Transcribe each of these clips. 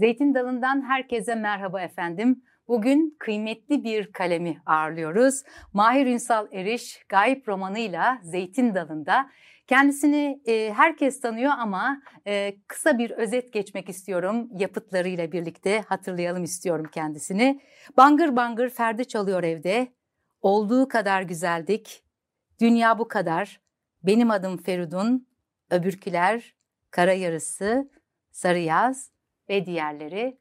Zeytin Dalı'ndan herkese merhaba efendim. Bugün kıymetli bir kalemi ağırlıyoruz. Mahir Ünsal Eriş Gayip romanıyla Zeytin Dalı'nda. Kendisini e, herkes tanıyor ama e, kısa bir özet geçmek istiyorum. Yapıtlarıyla birlikte hatırlayalım istiyorum kendisini. Bangır bangır Ferdi çalıyor evde. Olduğu kadar güzeldik. Dünya bu kadar. Benim adım Feridun. Öbürküler, Kara Yarısı, Sarı Yaz, ve diğerleri.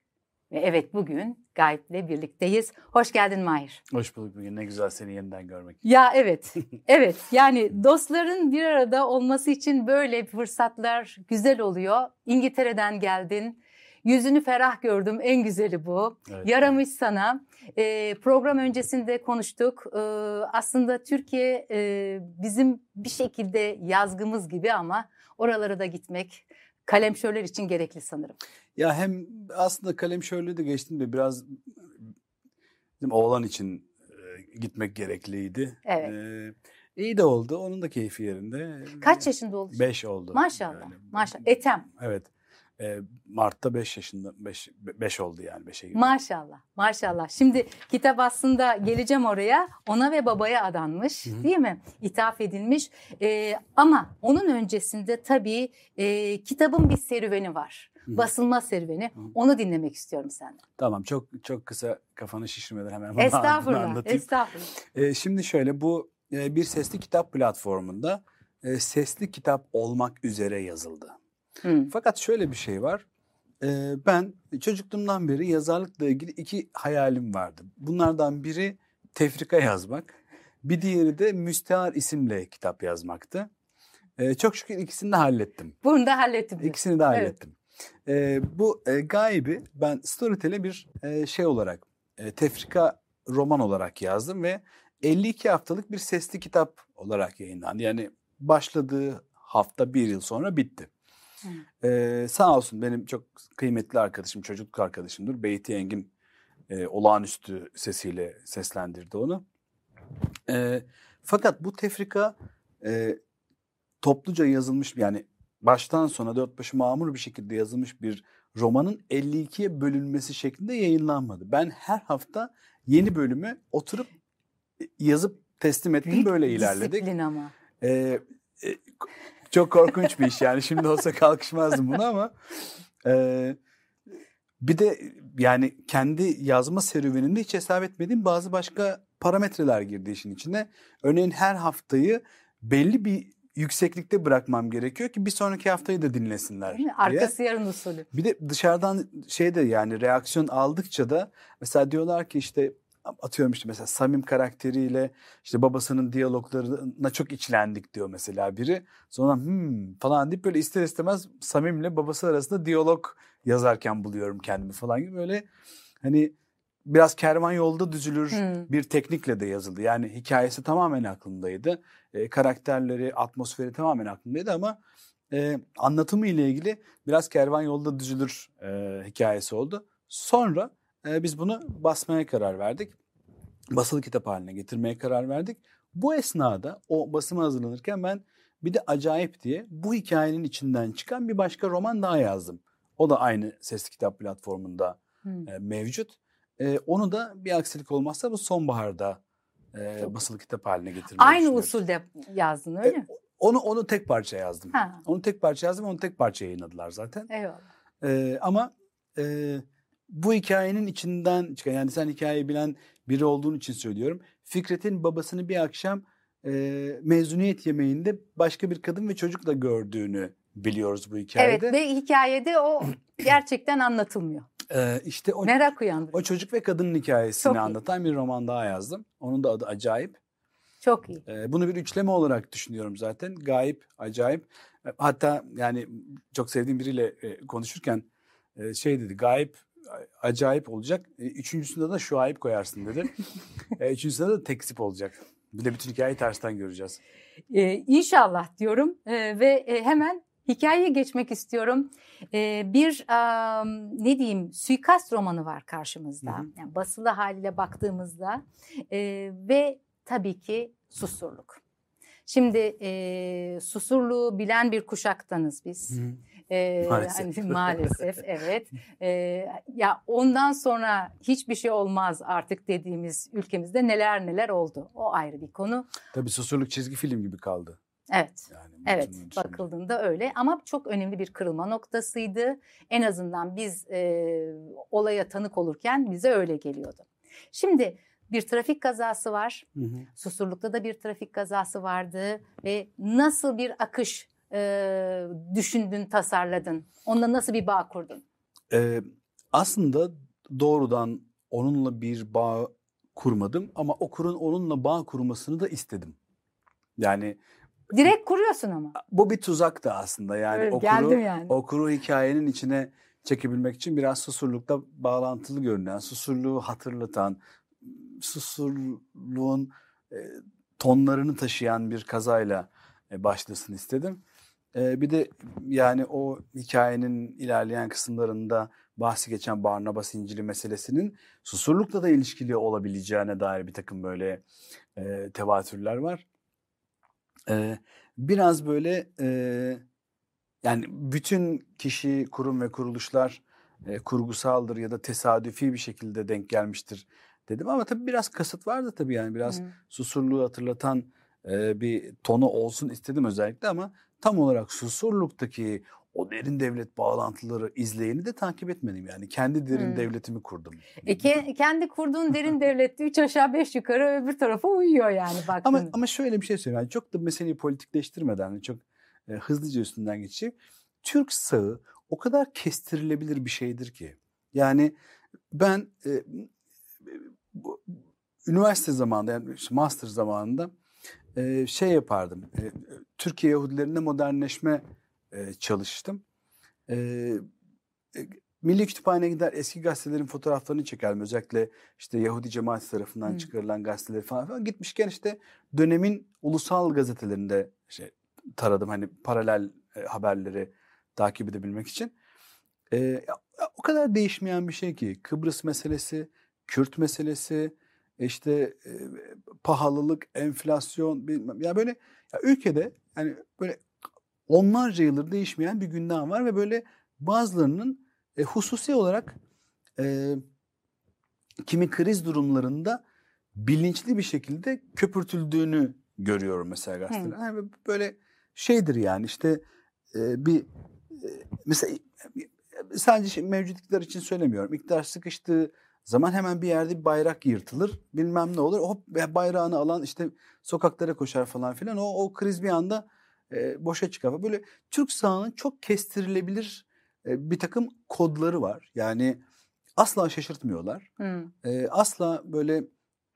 Ve evet bugün Gayip'le birlikteyiz. Hoş geldin Mahir. Hoş bulduk bugün. Ne güzel seni yeniden görmek. Ya evet, evet. Yani dostların bir arada olması için böyle fırsatlar güzel oluyor. İngiltere'den geldin. Yüzünü ferah gördüm. En güzeli bu. Evet, Yaramış evet. sana. E, program öncesinde konuştuk. E, aslında Türkiye e, bizim bir şekilde yazgımız gibi ama oralara da gitmek kalemşörler için gerekli sanırım. Ya hem aslında kalem şöyle de geçtim de biraz bizim oğlan için gitmek gerekliydi. Evet. Ee, iyi de oldu. Onun da keyfi yerinde. Kaç yaşında oldu? Beş oldu. Maşallah. Yani. Maşallah. Etem. Evet. E, Mart'ta 5 yaşında 5 5 oldu yani 5'e girdi. Maşallah. Maşallah. Şimdi kitap aslında geleceğim oraya. Ona ve babaya adanmış, Hı-hı. değil mi? İthaf edilmiş. E, ama onun öncesinde tabii e, kitabın bir serüveni var. Hı-hı. Basılma serüveni. Hı-hı. Onu dinlemek istiyorum senden. Tamam. Çok çok kısa kafanı şişirmeden hemen bunu estağfurullah, anlatayım. Estağfurullah. E, şimdi şöyle bu e, bir sesli kitap platformunda e, sesli kitap olmak üzere yazıldı. Fakat şöyle bir şey var. Ee, ben çocukluğumdan beri yazarlıkla ilgili iki hayalim vardı. Bunlardan biri tefrika yazmak. Bir diğeri de Müstehar isimle kitap yazmaktı. Ee, çok şükür ikisini de hallettim. Bunu da hallettim. İkisini de hallettim. Evet. Ee, bu e, gaybi ben Storytel'e bir e, şey olarak e, tefrika roman olarak yazdım ve 52 haftalık bir sesli kitap olarak yayınlandı. Yani başladığı hafta bir yıl sonra bitti. Ee, sağ olsun benim çok kıymetli arkadaşım, çocukluk arkadaşımdır. Beyti Engin e, olağanüstü sesiyle seslendirdi onu. E, fakat bu tefrika e, topluca yazılmış yani baştan sona dört başı mamur bir şekilde yazılmış bir romanın 52'ye bölünmesi şeklinde yayınlanmadı. Ben her hafta yeni bölümü oturup e, yazıp teslim ettim Büyük böyle ilerledik. Disiplin ama. Ee, e, çok korkunç bir iş yani şimdi olsa kalkışmazdım bunu ama e, bir de yani kendi yazma serüveninde hiç hesap etmediğim bazı başka parametreler girdi işin içine. Örneğin her haftayı belli bir yükseklikte bırakmam gerekiyor ki bir sonraki haftayı da dinlesinler. Değil mi? Arkası diye. yarın usulü. Bir de dışarıdan şey de yani reaksiyon aldıkça da mesela diyorlar ki işte atıyorum işte mesela Samim karakteriyle işte babasının diyaloglarına çok içlendik diyor mesela biri. Sonra hmm falan deyip böyle ister istemez Samim'le babası arasında diyalog yazarken buluyorum kendimi falan gibi böyle hani biraz kervan yolda düzülür hmm. bir teknikle de yazıldı. Yani hikayesi tamamen aklımdaydı. E, karakterleri, atmosferi tamamen aklımdaydı ama e, anlatımı ile ilgili biraz kervan yolda düzülür e, hikayesi oldu. Sonra e, biz bunu basmaya karar verdik. Basılı kitap haline getirmeye karar verdik. Bu esnada o basıma hazırlanırken ben bir de acayip diye bu hikayenin içinden çıkan bir başka roman daha yazdım. O da aynı sesli kitap platformunda hmm. e, mevcut. E, onu da bir aksilik olmazsa bu sonbaharda e, basılı kitap haline getirmeyi Aynı usulde yazdın öyle mi? E, onu onu tek parça yazdım. Ha. Onu tek parça yazdım, onu tek parça yayınladılar zaten. Eyvallah. E, ama e, bu hikayenin içinden çıkan yani sen hikayeyi bilen biri olduğun için söylüyorum. Fikret'in babasını bir akşam e, mezuniyet yemeğinde başka bir kadın ve çocukla gördüğünü biliyoruz bu hikayede. Evet ve hikayede o gerçekten anlatılmıyor. Ee, işte o, Merak uyandı. O çocuk ve kadının hikayesini Çok anlatan iyi. bir roman daha yazdım. Onun da adı Acayip. Çok iyi. Ee, bunu bir üçleme olarak düşünüyorum zaten. Gayip, acayip. Hatta yani çok sevdiğim biriyle e, konuşurken e, şey dedi. Gayip, acayip olacak. E, üçüncüsünde de şu ayıp koyarsın dedi. e, üçüncüsünde de teksip olacak. Bir de bütün hikayeyi tersten göreceğiz. Ee, inşallah diyorum ee, ve e, hemen hikayeye geçmek istiyorum. Ee, bir um, ne diyeyim suikast romanı var karşımızda. Hı hı. Yani basılı haliyle baktığımızda e, ve tabii ki susurluk. Şimdi e, susurluğu bilen bir kuşaktanız biz. Hı hı. E, Maalesef. Hani, maalesef evet. E, ya ondan sonra hiçbir şey olmaz artık dediğimiz ülkemizde neler neler oldu. O ayrı bir konu. Tabii Susurluk çizgi film gibi kaldı. Evet. Yani Evet bütün- bakıldığında öyle ama çok önemli bir kırılma noktasıydı. En azından biz e, olaya tanık olurken bize öyle geliyordu. Şimdi bir trafik kazası var. Hı hı. Susurluk'ta da bir trafik kazası vardı ve nasıl bir akış e, düşündün, tasarladın? Onunla nasıl bir bağ kurdun? Ee, aslında doğrudan onunla bir bağ kurmadım ama okurun onunla bağ kurmasını da istedim. Yani Direkt kuruyorsun ama. bu bir tuzak da aslında yani Öyle, okuru, yani. okuru hikayenin içine çekebilmek için biraz Susurluk'ta bağlantılı görünen, Susurluğu hatırlatan, Susurluğun e, tonlarını taşıyan bir kazayla e, başlasın istedim. Bir de yani o hikayenin ilerleyen kısımlarında bahsi geçen Barnabas İncil'i meselesinin Susurluk'la da ilişkili olabileceğine dair bir takım böyle e, tevatürler var. E, biraz böyle e, yani bütün kişi, kurum ve kuruluşlar e, kurgusaldır ya da tesadüfi bir şekilde denk gelmiştir dedim ama tabii biraz kasıt vardı tabii yani biraz Hı. Susurluğu hatırlatan e, bir tonu olsun istedim özellikle ama tam olarak Susurluk'taki o derin devlet bağlantıları izleyeni de takip etmedim yani kendi derin Hı. devletimi kurdum. E, ke- kendi kurduğun derin devlette üç aşağı beş yukarı öbür tarafa uyuyor yani baktığında. Ama ama şöyle bir şey söyleyeyim. Yani çok da meseleyi politikleştirmeden çok e, hızlıca üstünden geçeyim. Türk sağı o kadar kestirilebilir bir şeydir ki. Yani ben e, bu, üniversite zamanında yani master zamanında e, şey yapardım. E, Türkiye Yahudilerinde modernleşme e, çalıştım. E, e, Milli Kütüphane'ye gider eski gazetelerin fotoğraflarını çekerdim. Özellikle işte Yahudi cemaati tarafından Hı. çıkarılan gazeteleri falan, falan. Gitmişken işte dönemin ulusal gazetelerinde şey taradım hani paralel e, haberleri takip edebilmek için. E, o kadar değişmeyen bir şey ki Kıbrıs meselesi, Kürt meselesi, işte e, pahalılık, enflasyon bilmem. Ya böyle ya ülkede yani böyle onlarca yıldır değişmeyen bir gündem var ve böyle bazılarının e, hususi olarak e, kimi kriz durumlarında bilinçli bir şekilde köpürtüldüğünü görüyorum mesela gazeteler. Yani böyle şeydir yani işte e, bir e, mesela sadece şey, mevcut iktidar için söylemiyorum. İktidar sıkıştığı zaman hemen bir yerde bir bayrak yırtılır. Bilmem ne olur. Hop bayrağını alan işte sokaklara koşar falan filan. O, o kriz bir anda e, boşa çıkar. Böyle Türk sahanın çok kestirilebilir e, bir takım kodları var. Yani asla şaşırtmıyorlar. Hı. E, asla böyle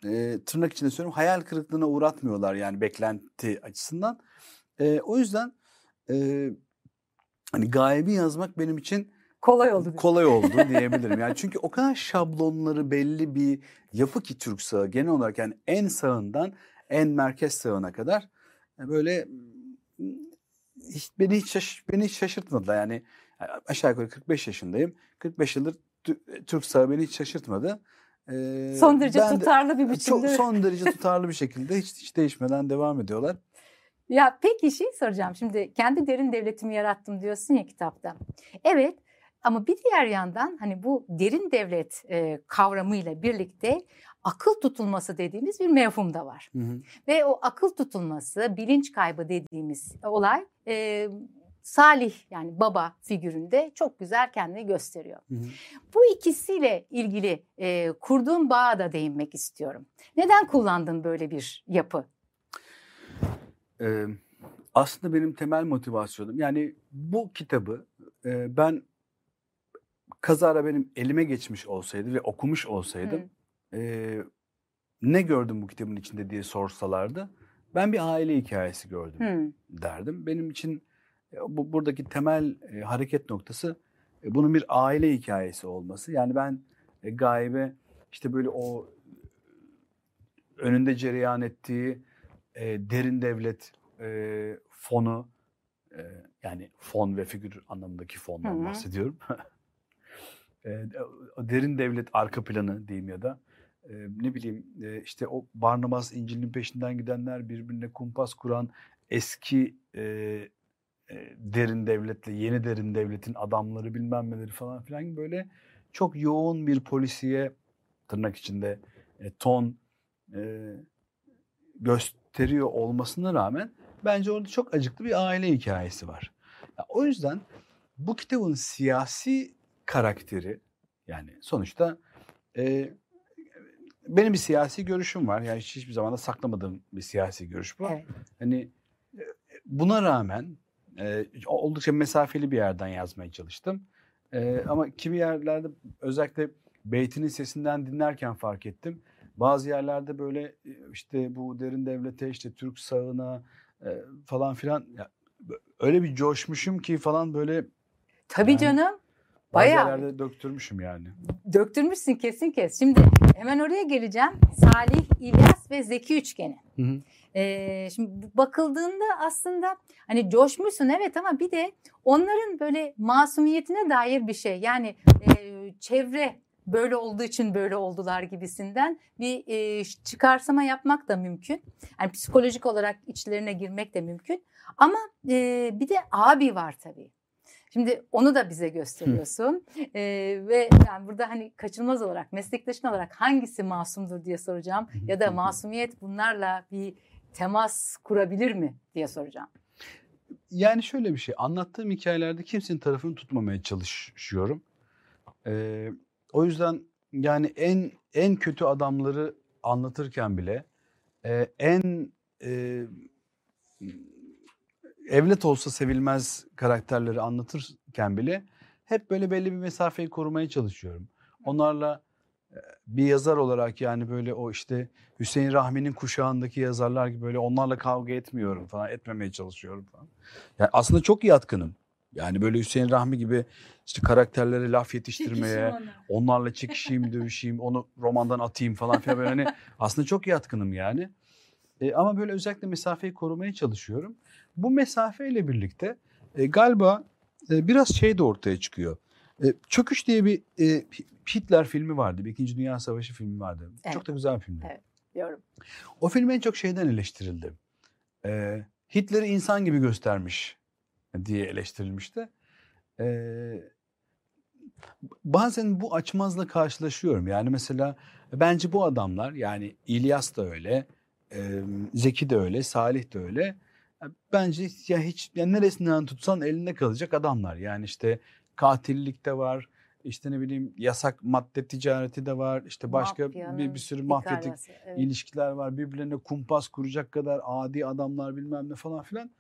e, tırnak içinde söylüyorum hayal kırıklığına uğratmıyorlar yani beklenti açısından. E, o yüzden e, hani gaybi yazmak benim için Kolay oldu. kolay oldu diyebilirim. Yani çünkü o kadar şablonları belli bir yapı ki Türk sağı genel olarak yani en sağından en merkez sağına kadar e, böyle mm, hiç, beni hiç şaş, beni hiç şaşırtmadılar. Yani aşağı yukarı 45 yaşındayım. 45 yıldır Tü- Türk sağı beni hiç şaşırtmadı. Ee, Son derece ben de- tutarlı bir çok biçimde. son derece tutarlı bir şekilde hiç, hiç değişmeden devam ediyorlar. Ya peki şey soracağım şimdi kendi derin devletimi yarattım diyorsun ya kitapta. Evet ama bir diğer yandan hani bu derin devlet e, kavramıyla birlikte akıl tutulması dediğimiz bir mevhum da var. Hı hı. Ve o akıl tutulması, bilinç kaybı dediğimiz olay e, Salih yani baba figüründe çok güzel kendini gösteriyor. Hı hı. Bu ikisiyle ilgili e, kurduğun bağa da değinmek istiyorum. Neden kullandın böyle bir yapı? Ee, aslında benim temel motivasyonum yani bu kitabı e, ben kazara benim elime geçmiş olsaydı ve okumuş olsaydım e, ne gördüm bu kitabın içinde diye sorsalardı ben bir aile hikayesi gördüm Hı. derdim. Benim için e, bu buradaki temel e, hareket noktası e, bunun bir aile hikayesi olması. Yani ben e, gaybe işte böyle o önünde cereyan ettiği e, derin devlet e, fonu e, yani fon ve figür anlamındaki fondan Hı hı. bahsediyorum. derin devlet arka planı diyeyim ya da ne bileyim işte o Barnabas İncil'in peşinden gidenler birbirine kumpas kuran eski derin devletle yeni derin devletin adamları bilmem neleri falan filan böyle çok yoğun bir polisiye tırnak içinde ton gösteriyor olmasına rağmen bence orada çok acıklı bir aile hikayesi var. O yüzden bu kitabın siyasi karakteri yani sonuçta e, benim bir siyasi görüşüm var. Yani hiç, hiçbir zaman da saklamadığım bir siyasi görüş bu. Evet. Hani buna rağmen e, oldukça mesafeli bir yerden yazmaya çalıştım. E, ama kimi yerlerde özellikle Beyt'in sesinden dinlerken fark ettim. Bazı yerlerde böyle işte bu derin devlete işte Türk sağına e, falan filan ya, öyle bir coşmuşum ki falan böyle Tabii Yani canım. Bazı Bayağı. yerlerde döktürmüşüm yani. Döktürmüşsün kesin kes. Şimdi hemen oraya geleceğim. Salih, İlyas ve Zeki Üçgeni. Hı hı. Ee, şimdi bakıldığında aslında hani coşmuşsun evet ama bir de onların böyle masumiyetine dair bir şey. Yani e, çevre böyle olduğu için böyle oldular gibisinden bir e, çıkarsama yapmak da mümkün. Yani psikolojik olarak içlerine girmek de mümkün. Ama e, bir de abi var tabii. Şimdi onu da bize gösteriyorsun. Ee, ve yani burada hani kaçınılmaz olarak meslektaşın olarak hangisi masumdur diye soracağım. Ya da masumiyet bunlarla bir temas kurabilir mi diye soracağım. Yani şöyle bir şey anlattığım hikayelerde kimsenin tarafını tutmamaya çalışıyorum. Ee, o yüzden yani en en kötü adamları anlatırken bile e, en e, evlet olsa sevilmez karakterleri anlatırken bile hep böyle belli bir mesafeyi korumaya çalışıyorum. Onlarla e, bir yazar olarak yani böyle o işte Hüseyin Rahmi'nin kuşağındaki yazarlar gibi böyle onlarla kavga etmiyorum falan etmemeye çalışıyorum falan. Yani aslında çok yatkınım. Yani böyle Hüseyin Rahmi gibi işte karakterlere laf yetiştirmeye, onlarla çekişeyim, dövüşeyim, onu romandan atayım falan filan böyle hani aslında çok yatkınım yani. E, ama böyle özellikle mesafeyi korumaya çalışıyorum. Bu mesafeyle birlikte e, galiba e, biraz şey de ortaya çıkıyor. E, Çöküş diye bir e, Hitler filmi vardı. Bir İkinci Dünya Savaşı filmi vardı. Evet. Çok da güzel bir filmdi. Evet. Diyorum. O film en çok şeyden eleştirildi. E, Hitler'i insan gibi göstermiş diye eleştirilmişti. E, bazen bu açmazla karşılaşıyorum. Yani mesela bence bu adamlar yani İlyas da öyle, e, Zeki de öyle, Salih de öyle. Bence ya hiç ya neresinden tutsan elinde kalacak adamlar. Yani işte katillik de var. işte ne bileyim yasak madde ticareti de var. işte başka Mafyanın bir, bir sürü mafyatik evet. ilişkiler var. Birbirlerine kumpas kuracak kadar adi adamlar bilmem ne falan filan.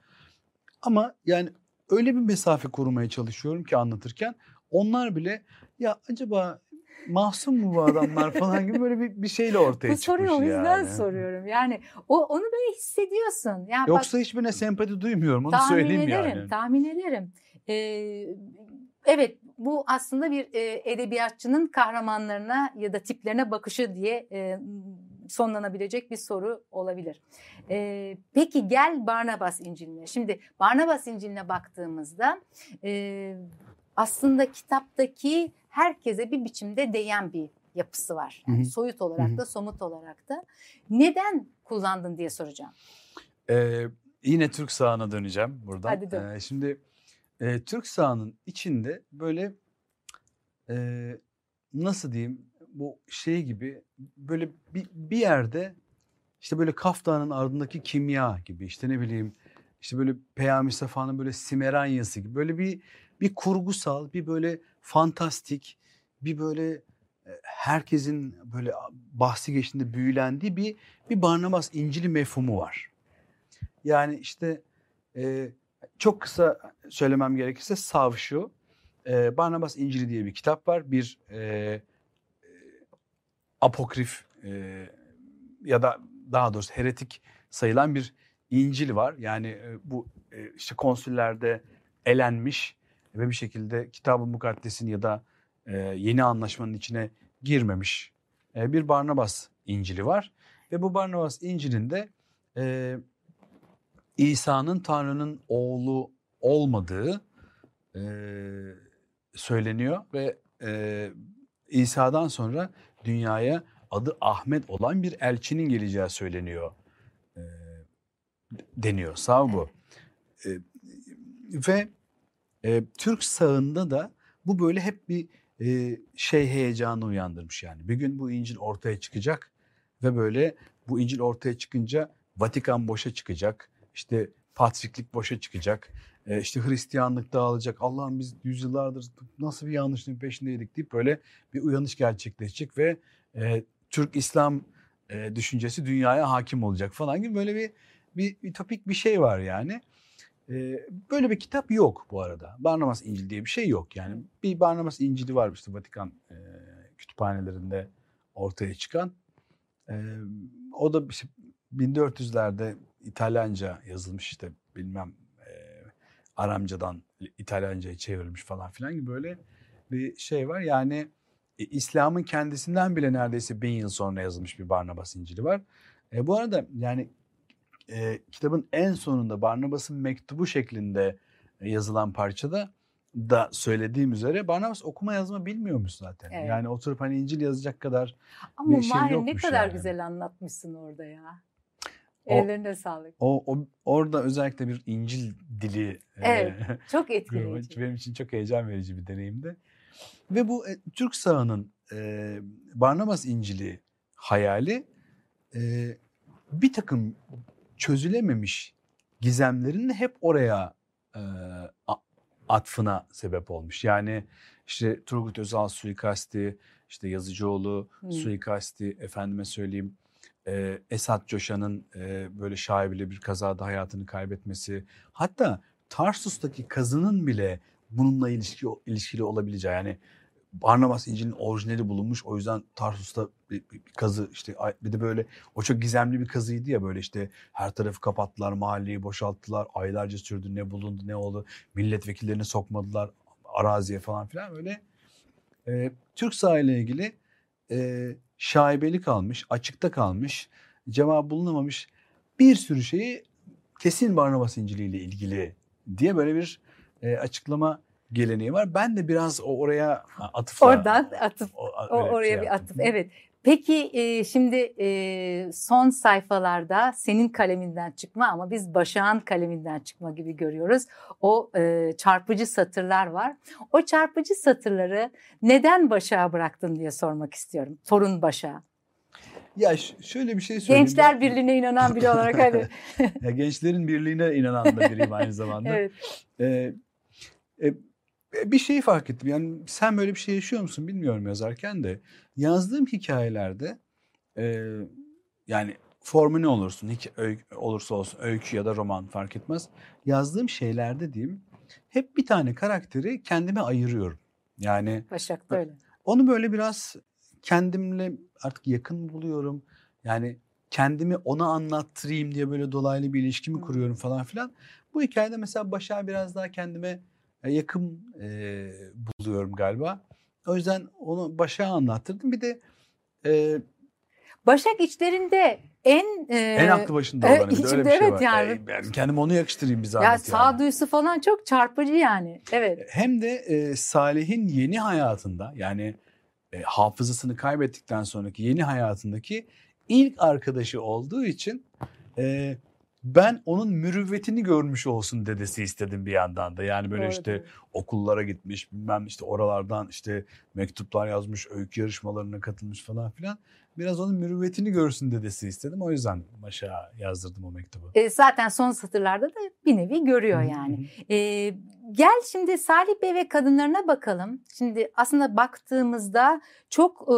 Ama yani öyle bir mesafe korumaya çalışıyorum ki anlatırken onlar bile ya acaba masum mu bu adamlar falan gibi böyle bir, bir şeyle ortaya Bu çıkmış soruyu o yüzden yani. soruyorum. Yani o onu böyle hissediyorsun. Yani bak, Yoksa hiçbirine sempati duymuyorum onu tahmin söyleyeyim ederim, yani. tahmin ederim. Ee, evet bu aslında bir e, edebiyatçının kahramanlarına ya da tiplerine bakışı diye e, sonlanabilecek bir soru olabilir. Ee, peki gel Barnabas İncil'ine. Şimdi Barnabas İncil'ine baktığımızda e, aslında kitaptaki herkese bir biçimde değen bir yapısı var. Yani Hı hı. soyut olarak Hı hı. da somut olarak da. Neden kullandın diye soracağım. Ee, yine Türk sahanına döneceğim buradan. Hadi dön. Ee, şimdi e, Türk sahanın içinde böyle e, nasıl diyeyim bu şey gibi böyle bir, bir yerde işte böyle Kaf Dağı'nın ardındaki kimya gibi işte ne bileyim işte böyle Peyami Safa'nın böyle Simeranyası gibi böyle bir bir kurgusal bir böyle fantastik bir böyle e, herkesin böyle bahsi geçtiğinde büyülendiği bir bir Barnabas İncil'i mefhumu var. Yani işte e, çok kısa söylemem gerekirse sav şu. E, Barnabas İncil'i diye bir kitap var. Bir e, e, apokrif e, ya da daha doğrusu heretik sayılan bir İncil var. Yani e, bu e, işte konsüllerde elenmiş ve bir şekilde Kitab-ı Mukaddes'in ya da e, yeni anlaşmanın içine girmemiş e, bir Barnabas İncil'i var. Ve bu Barnabas İncil'inde e, İsa'nın Tanrı'nın oğlu olmadığı e, söyleniyor ve e, İsa'dan sonra dünyaya adı Ahmet olan bir elçinin geleceği söyleniyor e, deniyor. Sağ bu. E, ve e, Türk sağında da bu böyle hep bir e, şey heyecanı uyandırmış yani. Bir gün bu İncil ortaya çıkacak ve böyle bu İncil ortaya çıkınca Vatikan boşa çıkacak. İşte patriklik boşa çıkacak. E, işte Hristiyanlık dağılacak. Allah'ım biz yüzyıllardır nasıl bir yanlışlığın peşindeydik deyip böyle bir uyanış gerçekleşecek ve e, Türk İslam e, düşüncesi dünyaya hakim olacak falan gibi böyle bir bir ütopik bir şey var yani. E, böyle bir kitap yok bu arada. Barnabas İncil diye bir şey yok. Yani bir Barnabas İncil'i var işte Vatikan e, kütüphanelerinde ortaya çıkan. E, o da işte 1400'lerde İtalyanca yazılmış işte bilmem e, Aramcadan İtalyanca'ya çevrilmiş falan filan gibi böyle bir şey var. Yani e, İslam'ın kendisinden bile neredeyse bin yıl sonra yazılmış bir Barnabas İncil'i var. E, bu arada yani e, kitabın en sonunda Barnabas'ın mektubu şeklinde yazılan parçada da söylediğim üzere Barnabas okuma yazma bilmiyormuş zaten. Evet. Yani oturup hani İncil yazacak kadar Ama bir şey Mahir ne kadar yani. güzel anlatmışsın orada ya. O, Ellerine sağlık. O, o orada özellikle bir İncil dili. Evet, e, çok etkileyici. benim için çok heyecan verici bir deneyimdi. Ve bu e, Türk sahanın e, Barnabas İncil'i hayali e, bir takım çözülememiş gizemlerin hep oraya e, atfına sebep olmuş. Yani işte Turgut Özal suikasti, işte Yazıcıoğlu hmm. suikasti, efendime söyleyeyim e, Esat Coşan'ın e, böyle şaibeli bir kazada hayatını kaybetmesi. Hatta Tarsus'taki kazının bile bununla ilişki ilişkili olabileceği yani Barnabas İncil'in orijinali bulunmuş. O yüzden Tarsus'ta bir, bir, bir kazı işte bir de böyle o çok gizemli bir kazıydı ya böyle işte her tarafı kapattılar, mahalleyi boşalttılar. Aylarca sürdü ne bulundu ne oldu. Milletvekillerini sokmadılar araziye falan filan böyle. E, Türk sahile ilgili e, şaibeli kalmış, açıkta kalmış, cevap bulunamamış bir sürü şeyi kesin Barnabas İncil'i ile ilgili diye böyle bir e, açıklama geleneği var. Ben de biraz oraya atıfla. Oradan atıf. O, o, oraya şey bir atıf. Evet. Peki e, şimdi e, son sayfalarda senin kaleminden çıkma ama biz Başak'ın kaleminden çıkma gibi görüyoruz. O e, çarpıcı satırlar var. O çarpıcı satırları neden Başak'a bıraktın diye sormak istiyorum. Torun Başak'a. Ya şöyle bir şey söyleyeyim. Gençler ben... Birliği'ne inanan biri olarak hani. ya gençlerin birliğine inanan da biriyim aynı zamanda. evet. Ee, e, bir şeyi fark ettim. Yani sen böyle bir şey yaşıyor musun bilmiyorum yazarken de. Yazdığım hikayelerde e, yani formu ne olursun, öykü, olursa olsun öykü ya da roman fark etmez. Yazdığım şeylerde diyeyim hep bir tane karakteri kendime ayırıyorum. Yani Başak da öyle. Onu böyle biraz kendimle artık yakın buluyorum. Yani kendimi ona anlattırayım diye böyle dolaylı bir ilişkimi kuruyorum falan filan. Bu hikayede mesela Başak'a biraz daha kendime yakın e, buluyorum galiba. O yüzden onu Başak'a anlattırdım. Bir de e, Başak içlerinde en e, en aklı başında olan bir öyle bir şey evet var. Yani. yani kendime onu yakıştırayım bir zahmet. Ya sağduyusu yani. falan çok çarpıcı yani. Evet. Hem de e, Salih'in yeni hayatında yani e, hafızasını kaybettikten sonraki yeni hayatındaki ilk arkadaşı olduğu için e, ben onun mürüvvetini görmüş olsun dedesi istedim bir yandan da. Yani böyle Doğru, işte okullara gitmiş bilmem işte oralardan işte mektuplar yazmış, öykü yarışmalarına katılmış falan filan. Biraz onun mürüvvetini görsün dedesi istedim. O yüzden Maşa yazdırdım o mektubu. E, zaten son satırlarda da bir nevi görüyor yani. e, gel şimdi Salih Bey ve kadınlarına bakalım. Şimdi aslında baktığımızda çok e,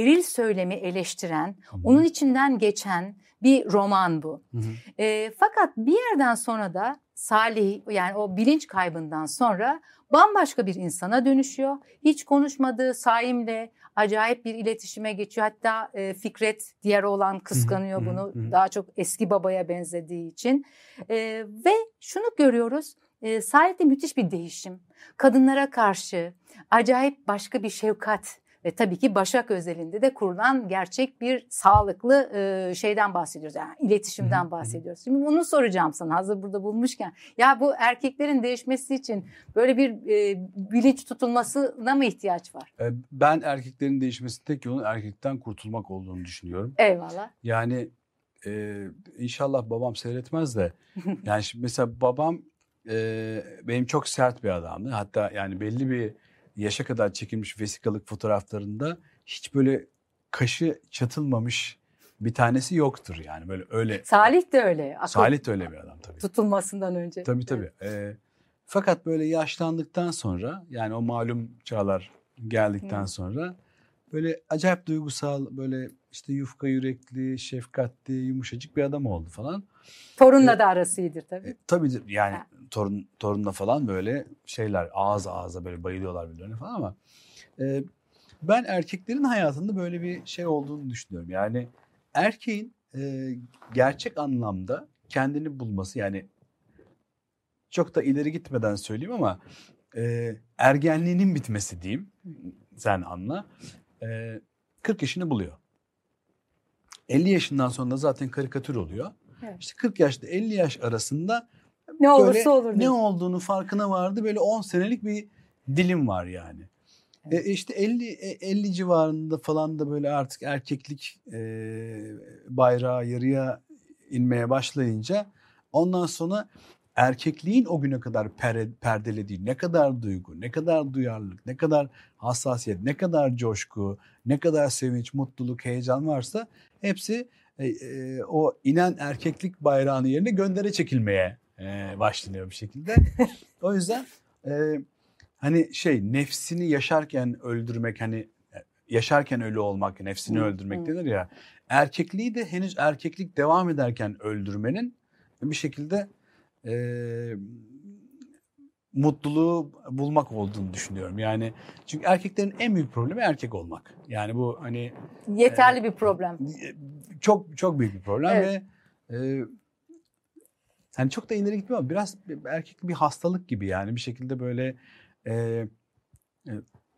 eril söylemi eleştiren, onun içinden geçen bir roman bu. Hı hı. E, fakat bir yerden sonra da Salih yani o bilinç kaybından sonra bambaşka bir insana dönüşüyor. Hiç konuşmadığı Saim'le acayip bir iletişime geçiyor. Hatta e, Fikret diğer olan kıskanıyor bunu. Daha çok eski babaya benzediği için. E, ve şunu görüyoruz. E, Salih'te müthiş bir değişim. Kadınlara karşı acayip başka bir şefkat ve tabii ki Başak özelinde de kurulan gerçek bir sağlıklı e, şeyden bahsediyoruz. Yani iletişimden bahsediyoruz. Şimdi bunu soracağım sana hazır burada bulmuşken. Ya bu erkeklerin değişmesi için böyle bir e, bilinç tutulmasına mı ihtiyaç var? E, ben erkeklerin değişmesi tek yolun erkekten kurtulmak olduğunu düşünüyorum. Eyvallah. Yani e, inşallah babam seyretmez de yani şimdi mesela babam e, benim çok sert bir adamdı. Hatta yani belli bir yaşa kadar çekilmiş vesikalık fotoğraflarında hiç böyle kaşı çatılmamış bir tanesi yoktur yani böyle öyle. Salih de öyle. Akıl Salih de öyle bir adam tabii. Tutulmasından önce. Tabii tabii. Ee, fakat böyle yaşlandıktan sonra yani o malum çağlar geldikten Hı. sonra böyle acayip duygusal böyle işte yufka yürekli, şefkatli, yumuşacık bir adam oldu falan. Torunla Evet. da arası iyidir tabii. E, tabii yani Ha. Torun torunla falan böyle şeyler ağız ağza böyle bayılıyorlar birbirlerine falan ama e, ben erkeklerin hayatında böyle bir şey olduğunu düşünüyorum. Yani erkeğin e, gerçek anlamda kendini bulması yani çok da ileri gitmeden söyleyeyim ama e, ergenliğinin bitmesi diyeyim sen anla e, 40 yaşını buluyor. 50 yaşından sonra zaten karikatür oluyor. Evet. İşte 40 yaşta 50 yaş arasında Ne olursa böyle olur. ne olduğunu farkına vardı. Böyle 10 senelik bir dilim var yani. Evet. E, işte 50 e, 50 civarında falan da böyle artık erkeklik e, bayrağı yarıya inmeye başlayınca ondan sonra erkekliğin o güne kadar per- perdelediği ne kadar duygu, ne kadar duyarlılık, ne kadar hassasiyet, ne kadar coşku, ne kadar sevinç, mutluluk, heyecan varsa hepsi e, e, o inen erkeklik bayrağının yerine göndere çekilmeye e, başlanıyor bir şekilde. o yüzden e, hani şey nefsini yaşarken öldürmek hani e, yaşarken ölü olmak, nefsini öldürmek denir ya. Erkekliği de henüz erkeklik devam ederken öldürmenin bir şekilde e, mutluluğu bulmak olduğunu düşünüyorum. Yani çünkü erkeklerin en büyük problemi erkek olmak. Yani bu hani Yeterli bir problem. çok çok büyük bir problem Evet. ve e, hani çok da ileri gitmiyor ama biraz bir- erkek bir hastalık gibi yani bir şekilde böyle e, e,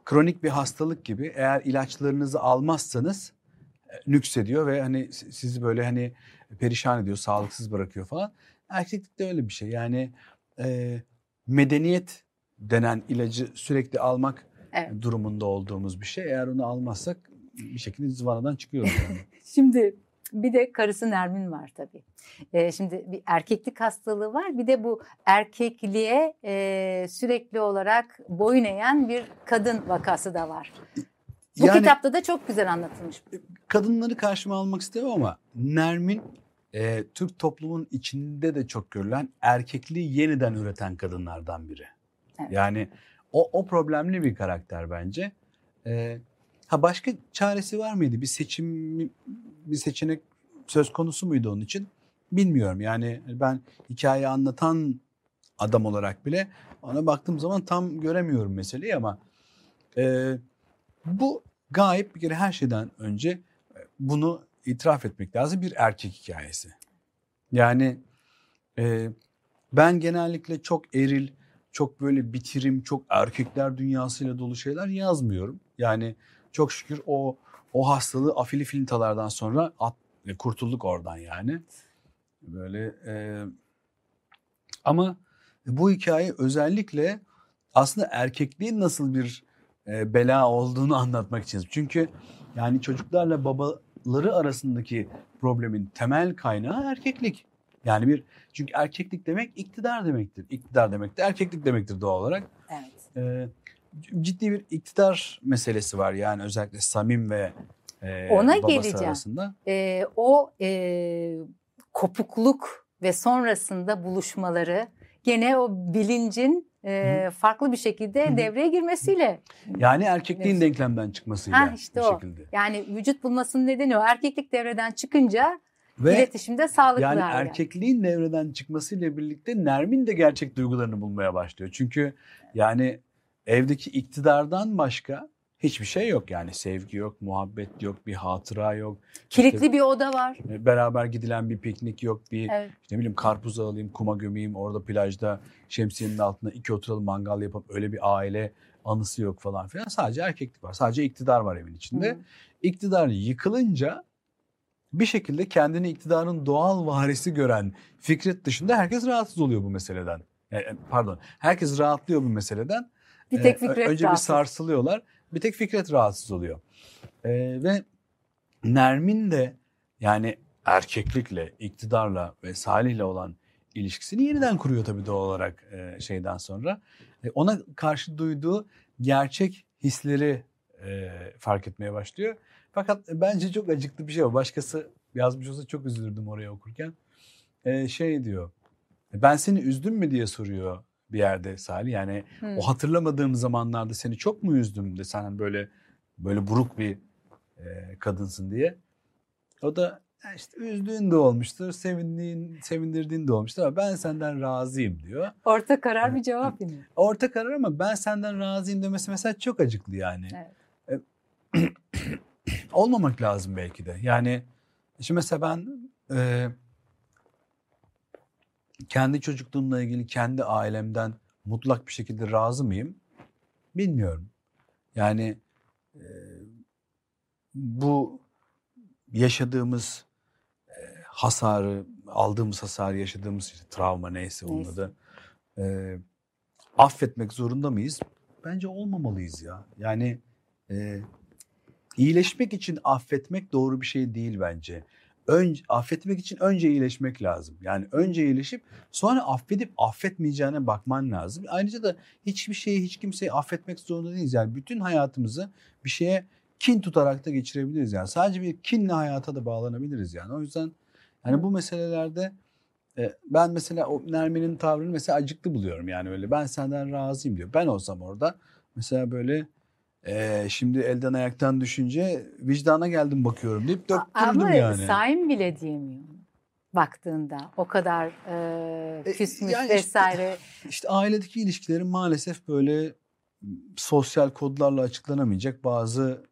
kronik bir hastalık gibi eğer ilaçlarınızı almazsanız e, nüksediyor ve hani si- sizi böyle hani perişan ediyor, sağlıksız bırakıyor falan. Erkeklikte öyle bir şey. Yani e, medeniyet denen ilacı sürekli almak Evet. durumunda olduğumuz bir şey. Eğer onu almazsak bir şekilde zıvanadan çıkıyoruz yani. Şimdi bir de karısı Nermin var tabii. Ee, şimdi bir erkeklik hastalığı var. Bir de bu erkekliğe e, sürekli olarak boyun eğen bir kadın vakası da var. Bu yani kitapta da çok güzel anlatılmış. kadınları karşıma almak istemem ama Nermin e, Türk toplumun içinde de çok görülen erkekliği yeniden üreten kadınlardan biri. Evet. Yani o, o problemli bir karakter bence. E, ha başka çaresi var mıydı? Bir seçim bir seçenek söz konusu muydu onun için? Bilmiyorum. Yani ben hikaye anlatan adam olarak bile ona baktığım zaman tam göremiyorum meseleyi ama e, bu gayet bir kere her şeyden önce e, bunu itiraf etmek lazım bir erkek hikayesi. Yani e, ben genellikle çok eril, çok böyle bitirim, çok erkekler dünyasıyla dolu şeyler yazmıyorum. Yani çok şükür o o hastalığı afili filintalardan sonra at, e, kurtulduk oradan yani. Böyle e, ama bu hikaye özellikle aslında erkekliğin nasıl bir e, bela olduğunu anlatmak için. Çünkü yani çocuklarla babaları arasındaki problemin temel kaynağı erkeklik. Yani bir çünkü erkeklik demek iktidar demektir. İktidar demek de erkeklik demektir doğal olarak. Evet. E, ciddi bir iktidar meselesi var yani özellikle Samim ve e, Ona geleceğim. arasında. Ee, o e, kopukluk ve sonrasında buluşmaları gene o bilincin e, farklı bir şekilde Hı devreye girmesiyle. Yani erkekliğin Evet. denklemden çıkmasıyla Ha, işte bir o. şekilde. Yani vücut bulmasının nedeni o. Erkeklik devreden çıkınca Ve iletişimde sağlıklı Yani hale. erkekliğin devreden çıkmasıyla birlikte Nermin de gerçek duygularını bulmaya başlıyor. Çünkü yani evdeki iktidardan başka hiçbir şey yok. Yani sevgi yok, muhabbet yok, bir hatıra yok. Kilitli bir oda var. E, Beraber gidilen bir piknik yok, bir Evet. işte ne bileyim karpuz alayım, kuma gömeyim, orada plajda şemsiyenin altında iki oturalım mangal yapıp öyle bir aile anısı yok falan filan. Sadece erkeklik var. Sadece iktidar var evin içinde. Hı. İktidar yıkılınca bir şekilde kendini iktidarın doğal varisi gören Fikret dışında herkes rahatsız oluyor bu meseleden. Yani, pardon, herkes rahatlıyor bu meseleden. Bir tek Ee, Fikret Önce bir rahatsız. sarsılıyorlar. Bir tek Fikret rahatsız oluyor. Ee, ve Nermin de yani erkeklikle, iktidarla ve Salih'le olan ilişkisini yeniden kuruyor tabii doğal olarak e, şeyden sonra. E, ona karşı duyduğu gerçek hisleri e, fark etmeye başlıyor. Fakat bence çok acıklı bir şey o. Başkası yazmış olsa çok üzülürdüm oraya okurken. E, şey diyor, ben seni üzdüm mü diye soruyor bir yerde Salih. Yani hmm. o hatırlamadığım zamanlarda seni çok mu üzdüm de sen böyle böyle buruk bir e, kadınsın diye. O da işte üzdüğün de olmuştur, sevindiğin, sevindirdiğin de olmuştur ama ben senden razıyım diyor. Orta karar bir cevap yine. Orta karar ama ben senden razıyım demesi mesela çok acıklı yani. Evet. E, olmamak lazım belki de. Yani şimdi mesela ben e, kendi çocukluğumla ilgili kendi ailemden mutlak bir şekilde razı mıyım? Bilmiyorum. Yani e, bu yaşadığımız e, hasarı, aldığımız hasarı, yaşadığımız işte, travma neyse onun adı e, affetmek zorunda mıyız? Bence olmamalıyız ya. Yani e, iyileşmek için affetmek doğru bir şey değil bence önce affetmek için önce iyileşmek lazım. Yani önce iyileşip sonra affedip affetmeyeceğine bakman lazım. Ayrıca da hiçbir şeyi hiç kimseyi affetmek zorunda değiliz. Yani bütün hayatımızı bir şeye kin tutarak da geçirebiliriz. Yani sadece bir kinle hayata da bağlanabiliriz yani. O yüzden yani bu meselelerde e, ben mesela o Nermin'in tavrını mesela acıklı buluyorum yani öyle. Ben senden razıyım diyor. Ben olsam orada mesela böyle ee, şimdi elden ayaktan düşünce vicdana geldim bakıyorum deyip döktürdüm Ama yani. Ama Saim bile diyemiyor baktığında. O kadar e, küsmüş yani vesaire. Işte, işte ailedeki ilişkilerin maalesef böyle sosyal kodlarla açıklanamayacak bazı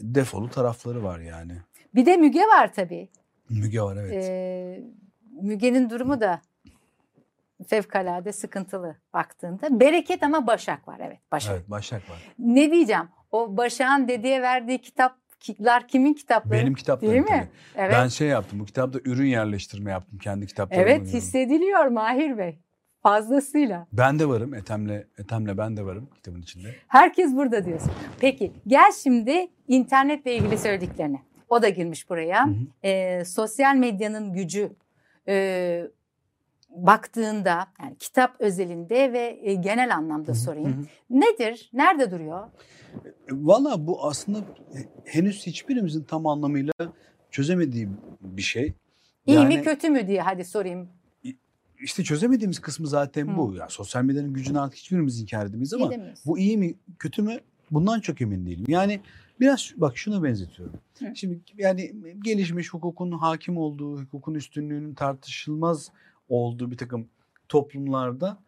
defolu tarafları var yani. Bir de Müge var tabii. Müge var evet. Ee, Müge'nin durumu da fevkalade sıkıntılı baktığında. Bereket ama Başak var evet Başak. Evet Başak var. Ne diyeceğim o Başak'ın dediğe verdiği kitaplar kimin kitapları? Benim kitaplarım Değil mi? Evet. Ben şey yaptım bu kitapta ürün yerleştirme yaptım kendi kitaplarımı. Evet hissediliyor Mahir Bey fazlasıyla. Ben de varım Ethem'le Ethem'le ben de varım kitabın içinde. Herkes burada diyorsun. Peki gel şimdi internetle ilgili söylediklerine. O da girmiş buraya. Hı hı. E, sosyal medyanın gücü e, baktığında yani kitap özelinde ve e, genel anlamda sorayım. Nedir? Nerede duruyor? Valla bu aslında henüz hiçbirimizin tam anlamıyla çözemediği bir şey. İyi yani, mi kötü mü diye hadi sorayım. İşte çözemediğimiz kısmı zaten Hı. bu. Yani sosyal medyanın gücünü artık hiçbirimiz inkar edemeyiz ama bu iyi mi kötü mü bundan çok emin değilim. Yani biraz bak şuna benzetiyorum. Hı. Şimdi yani gelişmiş hukukun hakim olduğu, hukukun üstünlüğünün tartışılmaz olduğu bir takım toplumlarda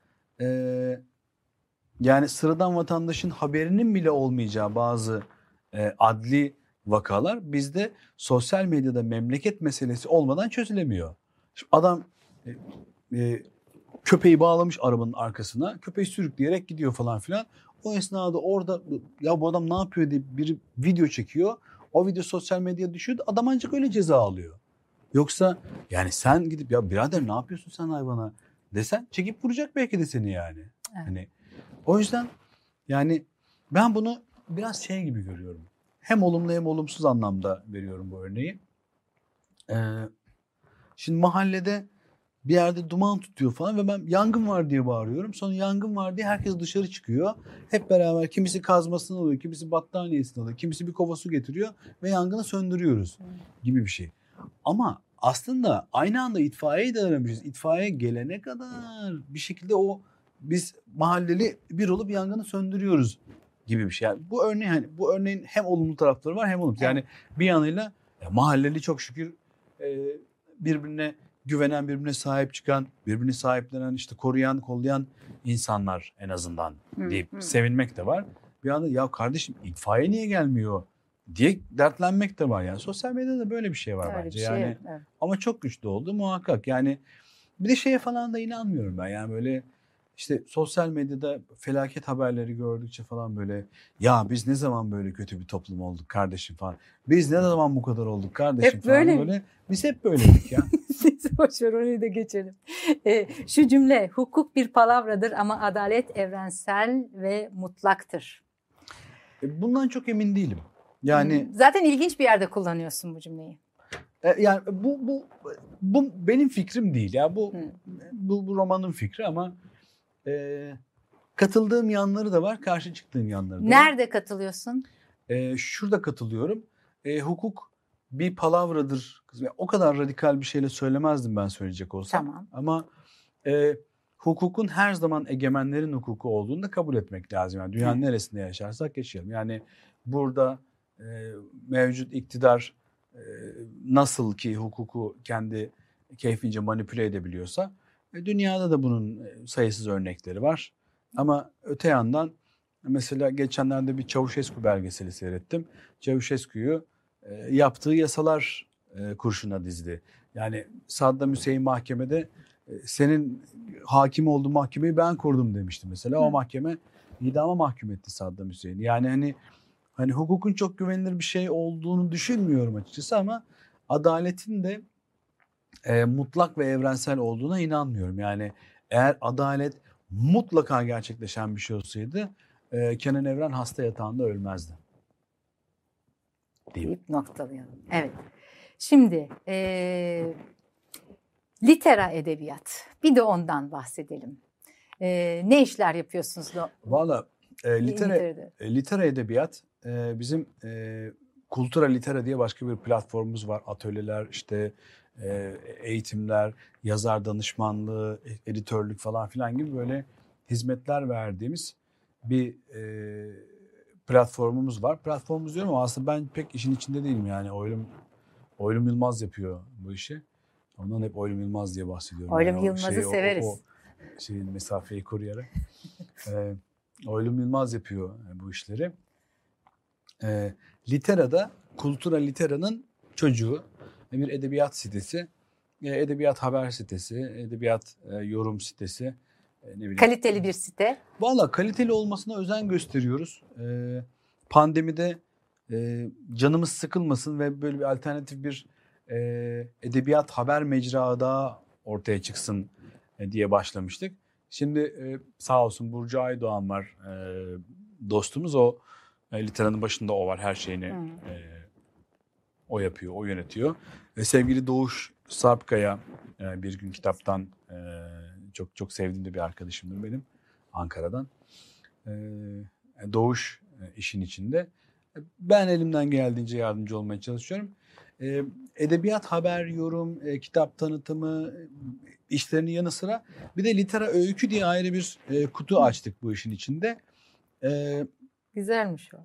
e, yani sıradan vatandaşın haberinin bile olmayacağı bazı e, adli vakalar bizde sosyal medyada memleket meselesi olmadan çözülemiyor. Şimdi adam e, e, köpeği bağlamış arabanın arkasına, köpeği sürükleyerek gidiyor falan filan. O esnada orada ya bu adam ne yapıyor diye bir video çekiyor. O video sosyal medyaya düşüyor. Adam ancak öyle ceza alıyor. Yoksa yani sen gidip ya birader ne yapıyorsun sen hayvana desen çekip vuracak belki de seni yani. Evet. Hani o yüzden yani ben bunu biraz şey gibi görüyorum. Hem olumlu hem olumsuz anlamda veriyorum bu örneği. Ee, şimdi mahallede bir yerde duman tutuyor falan ve ben yangın var diye bağırıyorum. Sonra yangın var diye herkes dışarı çıkıyor. Hep beraber kimisi kazmasını alıyor, kimisi battaniyesini alıyor, kimisi bir kova su getiriyor ve yangını söndürüyoruz gibi bir şey. Ama aslında aynı anda itfaiyeyi de aramışız. İtfaiye gelene kadar bir şekilde o biz mahalleli bir olup yangını söndürüyoruz gibi bir şey. Yani bu örneğin hani bu örneğin hem olumlu tarafları var hem olumsuz. Yani bir yanıyla ya mahalleli çok şükür e, birbirine güvenen, birbirine sahip çıkan, birbirini sahiplenen, işte koruyan, kollayan insanlar en azından deyip hı, sevinmek de var. Bir anda ya kardeşim itfaiye niye gelmiyor diye dertlenmek de var yani. Sosyal medyada böyle bir şey var Öyle bence. Şey, yani evet. ama çok güçlü oldu muhakkak. Yani bir de şeye falan da inanmıyorum ben. Yani böyle işte sosyal medyada felaket haberleri gördükçe falan böyle ya biz ne zaman böyle kötü bir toplum olduk kardeşim falan. Biz ne zaman bu kadar olduk kardeşim hep falan böyle. böyle. Biz hep böyleydik ya. Boşver orayı da geçelim. E, şu cümle hukuk bir palavradır ama adalet evrensel ve mutlaktır. E, bundan çok emin değilim. Yani zaten ilginç bir yerde kullanıyorsun bu cümleyi. E, yani bu bu bu benim fikrim değil ya bu bu, bu romanın fikri ama e, katıldığım yanları da var, karşı çıktığım yanları da var. Nerede katılıyorsun? E, şurada katılıyorum. E, hukuk bir palavradır. O kadar radikal bir şeyle söylemezdim ben söyleyecek olsam. Tamam. Ama e, hukukun her zaman egemenlerin hukuku olduğunu da kabul etmek lazım. Yani dünyanın neresinde yaşarsak yaşayalım. Yani burada e, mevcut iktidar e, nasıl ki hukuku kendi keyfince manipüle edebiliyorsa e, dünyada da bunun e, sayısız örnekleri var. Ama öte yandan mesela geçenlerde bir Çavuşescu belgeseli seyrettim. Çavuşescu'yu e, yaptığı yasalar e, kurşuna dizdi. Yani Saddam Hüseyin mahkemede e, senin hakim olduğu mahkemeyi ben kurdum demişti mesela. Hı. O mahkeme idama mahkum etti Saddam Hüseyin. Yani hani hani hukukun çok güvenilir bir şey olduğunu düşünmüyorum açıkçası ama adaletin de e, mutlak ve evrensel olduğuna inanmıyorum. Yani eğer adalet mutlaka gerçekleşen bir şey olsaydı e, Kenan Evren hasta yatağında ölmezdi. Deyip noktalayalım. Evet. Şimdi e, litera edebiyat. Bir de ondan bahsedelim. E, ne işler yapıyorsunuz? Valla e, litera, e, litera edebiyat e, bizim e, Kultura Litera diye başka bir platformumuz var. Atölyeler, işte e, eğitimler, yazar danışmanlığı, editörlük falan filan gibi böyle hizmetler verdiğimiz bir e, platformumuz var. Platformumuz diyorum ama aslında ben pek işin içinde değilim yani. Oylum, Oylum Yılmaz yapıyor bu işi. Ondan hep Oylum Yılmaz diye bahsediyorum. Oylum yani Yılmaz'ı şeyi, severiz. O, o şeyin mesafeyi koruyarak. e, Oylum Yılmaz yapıyor bu işleri. E, Litera'da, Kultura Litera'nın çocuğu bir edebiyat sitesi, e, edebiyat haber sitesi, edebiyat e, yorum sitesi. E, ne bileyim. Kaliteli bir site. Valla kaliteli olmasına özen gösteriyoruz. Pandemide canımız sıkılmasın ve böyle bir alternatif bir edebiyat haber mecra daha ortaya çıksın diye başlamıştık. Şimdi sağ olsun Burcu Aydoğan var dostumuz o literanın başında o var her şeyini hmm. o yapıyor o yönetiyor. Ve sevgili Doğuş Sarpkaya e, bir gün kitaptan e, çok çok sevdiğim de bir arkadaşımdır benim Ankara'dan. E, Doğuş işin içinde. Ben elimden geldiğince yardımcı olmaya çalışıyorum. Edebiyat haber, yorum, kitap tanıtımı işlerinin yanı sıra bir de litera öykü diye ayrı bir kutu açtık bu işin içinde. Güzelmiş o.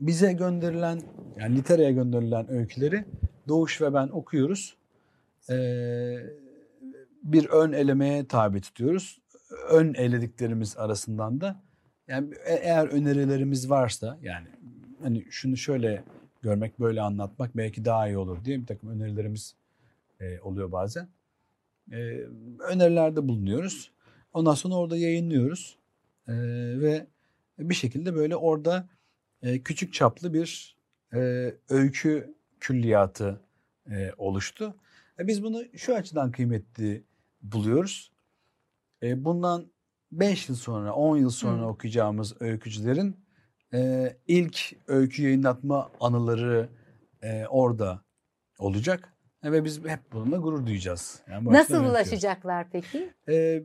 Bize gönderilen yani literaya gönderilen öyküleri Doğuş ve ben okuyoruz. Ee, bir ön elemeye tabi tutuyoruz. Ön elediklerimiz arasından da yani e, eğer önerilerimiz varsa yani hani şunu şöyle görmek böyle anlatmak belki daha iyi olur diye bir takım önerilerimiz e, oluyor bazen. E, önerilerde bulunuyoruz. Ondan sonra orada yayınlıyoruz. E, ve bir şekilde böyle orada e, küçük çaplı bir e, öykü külliyatı e, oluştu. E, biz bunu şu açıdan kıymetli buluyoruz. E, bundan 5 yıl sonra, 10 yıl sonra hmm. okuyacağımız öykücülerin e, ilk öykü yayınlatma anıları e, orada olacak. E, ve biz hep bununla gurur duyacağız. Yani Nasıl ulaşacaklar peki? E,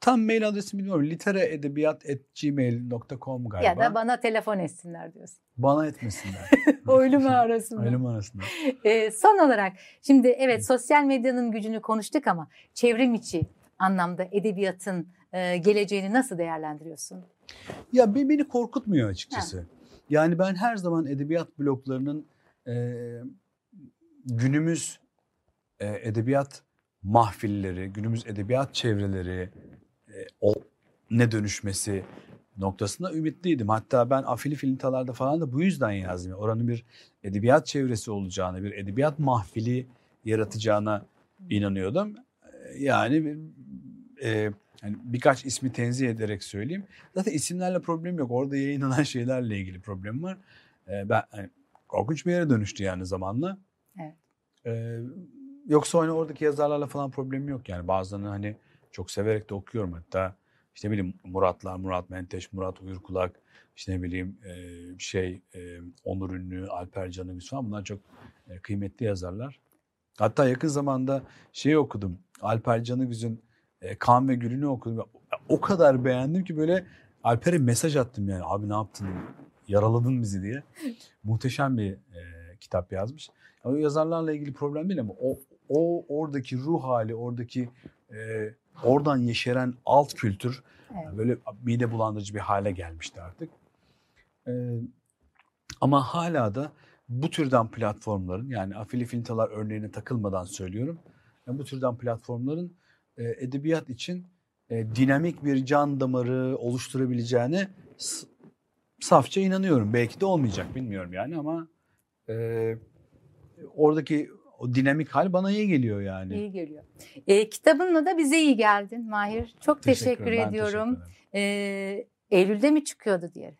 Tam mail adresi bilmiyorum. literaedebiyat.gmail.com galiba. Ya da bana telefon etsinler diyorsun. Bana etmesinler. Oylum arasında. Oylum arasında. Ee, son olarak şimdi evet sosyal medyanın gücünü konuştuk ama çevrim içi anlamda edebiyatın e, geleceğini nasıl değerlendiriyorsun? Ya beni korkutmuyor açıkçası. Ha. Yani ben her zaman edebiyat bloklarının e, günümüz e, edebiyat mahfilleri, günümüz edebiyat çevreleri, o ne dönüşmesi noktasında ümitliydim. Hatta ben afili filintalarda falan da bu yüzden yazdım. Oranın bir edebiyat çevresi olacağını, bir edebiyat mahfili yaratacağına inanıyordum. Yani bir, e, yani birkaç ismi tenzih ederek söyleyeyim. Zaten isimlerle problem yok. Orada yayınlanan şeylerle ilgili problem var. E, ben hani, korkunç bir yere dönüştü yani zamanla. Evet. E, yoksa hani oradaki yazarlarla falan problem yok yani. Bazılarını hani çok severek de okuyorum hatta. İşte ne bileyim Muratlar, Murat Menteş, Murat Uyurkulak, işte ne bileyim e, şey e, Onur Ünlü, Alper Canıgüz falan bunlar çok e, kıymetli yazarlar. Hatta yakın zamanda şeyi okudum. Alper Canıgüz'ün e, Kan ve Gül'ünü okudum. O kadar beğendim ki böyle Alper'e mesaj attım yani. Abi ne yaptın? Yaraladın bizi diye. Muhteşem bir e, kitap yazmış. O yazarlarla ilgili problem değil ama o, o oradaki ruh hali, oradaki e, oradan yeşeren alt kültür evet. böyle mide bulandırıcı bir hale gelmişti artık. E, ama hala da bu türden platformların yani afili fintalar örneğine takılmadan söylüyorum. Yani bu türden platformların e, edebiyat için e, dinamik bir can damarı oluşturabileceğine safça inanıyorum. Belki de olmayacak bilmiyorum yani ama e, oradaki o dinamik hal bana iyi geliyor yani. İyi geliyor. E, kitabınla da bize iyi geldin Mahir. Çok teşekkür, teşekkür ediyorum. Teşekkür e, Eylül'de mi çıkıyordu diye.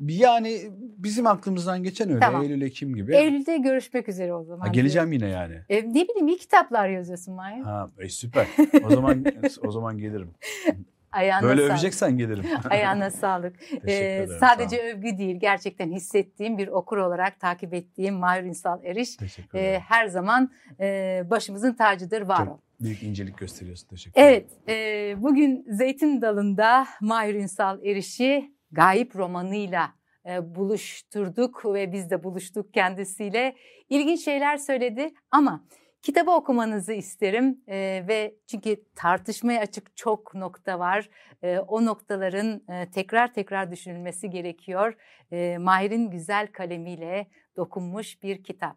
Yani bizim aklımızdan geçen öyle tamam. Eylül Ekim gibi. Eylül'de görüşmek üzere o zaman. Ha, geleceğim yine yani. E, ne bileyim iyi kitaplar yazıyorsun Mahir. Ha, e, süper. O zaman o zaman gelirim. Ayağına Böyle sağlık. öveceksen gelirim. Ayağına sağlık. ee, sadece övgü değil gerçekten hissettiğim bir okur olarak takip ettiğim Mahir Ünsal Eriş e, her zaman e, başımızın tacıdır var Çok ol. Büyük incelik gösteriyorsun. Teşekkür ederim. Evet e, bugün Zeytin Dalı'nda Mahir Ünsal Eriş'i Gayip romanıyla e, buluşturduk ve biz de buluştuk kendisiyle. İlginç şeyler söyledi ama kitabı okumanızı isterim e, ve çünkü tartışmaya açık çok nokta var. E, o noktaların e, tekrar tekrar düşünülmesi gerekiyor. E, Mahir'in güzel kalemiyle dokunmuş bir kitap.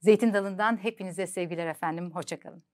Zeytin Dalı'ndan hepinize sevgiler efendim. Hoşçakalın.